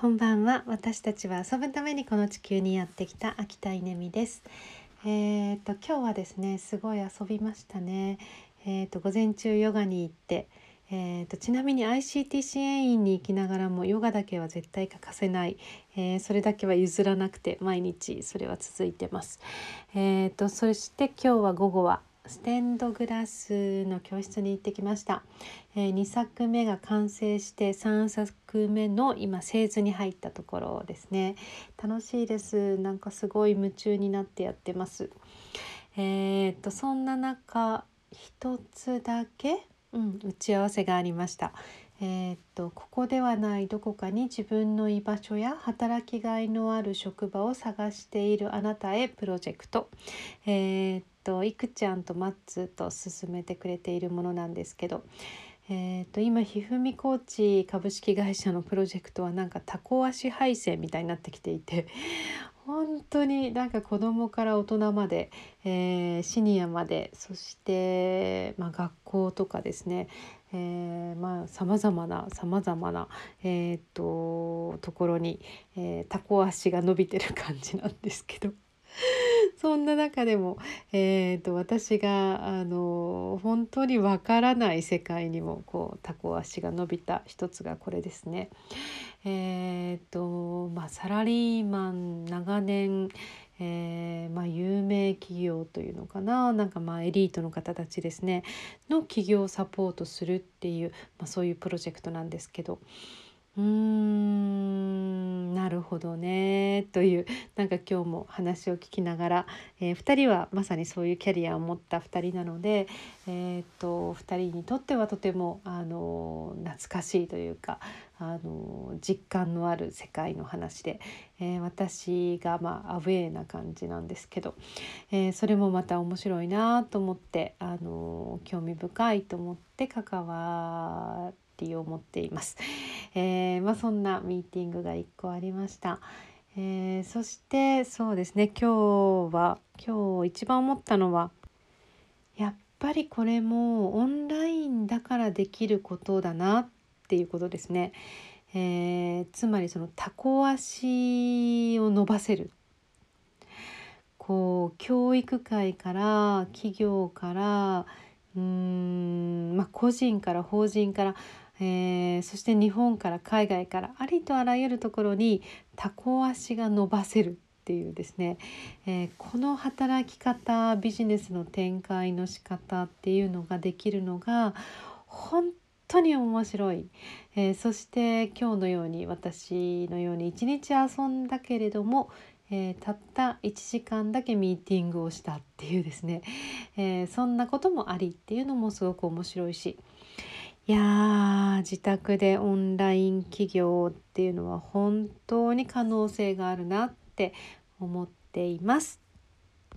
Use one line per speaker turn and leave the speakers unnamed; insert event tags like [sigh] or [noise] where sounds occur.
こんばんは。私たちは遊ぶためにこの地球にやってきた秋田稲美です。えー、と今日はですねすごい遊びましたね。えー、と午前中ヨガに行ってえーと、ちなみに ICT 支援員に行きながらもヨガだけは絶対欠かせない、えー、それだけは譲らなくて毎日それは続いてます。えーとそして今日は午後はステンドグラスの教室に行ってきました、えー、2作目が完成して3作目の今製図に入ったところですね。楽しいです。なんかすごい夢中になってやってます。えー、っとそんな中一つだけ、うん、打ち合わせがありました。えー、っとここではないどこかに自分の居場所や働きがいのある職場を探しているあなたへプロジェクト、えー、といくちゃんとマッツと進めてくれているものなんですけど、えー、と今ひふみコーチ株式会社のプロジェクトはなんかタコ足配線みたいになってきていて [laughs] 本当になんか子供から大人まで、えー、シニアまでそして、まあ、学校とかですねえー、まあさまざまなさまざまな、えーと、ところに、えー、タコ足が伸びてる感じなんですけど。そんな中でも、えーと、私があの本当にわからない世界にもこうタコ足が伸びた一つがこれですね。えーとまあ、サラリーマン長年、えー、まあ、有名企業というのかななんかまあエリートの方たちですねの企業をサポートするっていう、まあ、そういうプロジェクトなんですけど。うーんなるほどねというなんか今日も話を聞きながら、えー、2人はまさにそういうキャリアを持った2人なので、えー、っと2人にとってはとてもあの懐かしいというかあの実感のある世界の話で、えー、私がまあアウェーな感じなんですけど、えー、それもまた面白いなと思ってあの興味深いと思って関わってりを持っています。えー、まあ、そんなミーティングが1個ありました。えー、そしてそうですね今日は今日一番思ったのはやっぱりこれもオンラインだからできることだなっていうことですね。えー、つまりそのタコ足を伸ばせるこう教育界から企業からうーん、まあ、個人から法人からえー、そして日本から海外からありとあらゆるところにタコ足が伸ばせるっていうですね、えー、この働き方ビジネスの展開の仕方っていうのができるのが本当に面白い、えー、そして今日のように私のように一日遊んだけれどもえー、たった1時間だけミーティングをしたっていうですね、えー、そんなこともありっていうのもすごく面白いし。いや自宅でオンライン企業っていうのは本当に可能性があるなって思っています。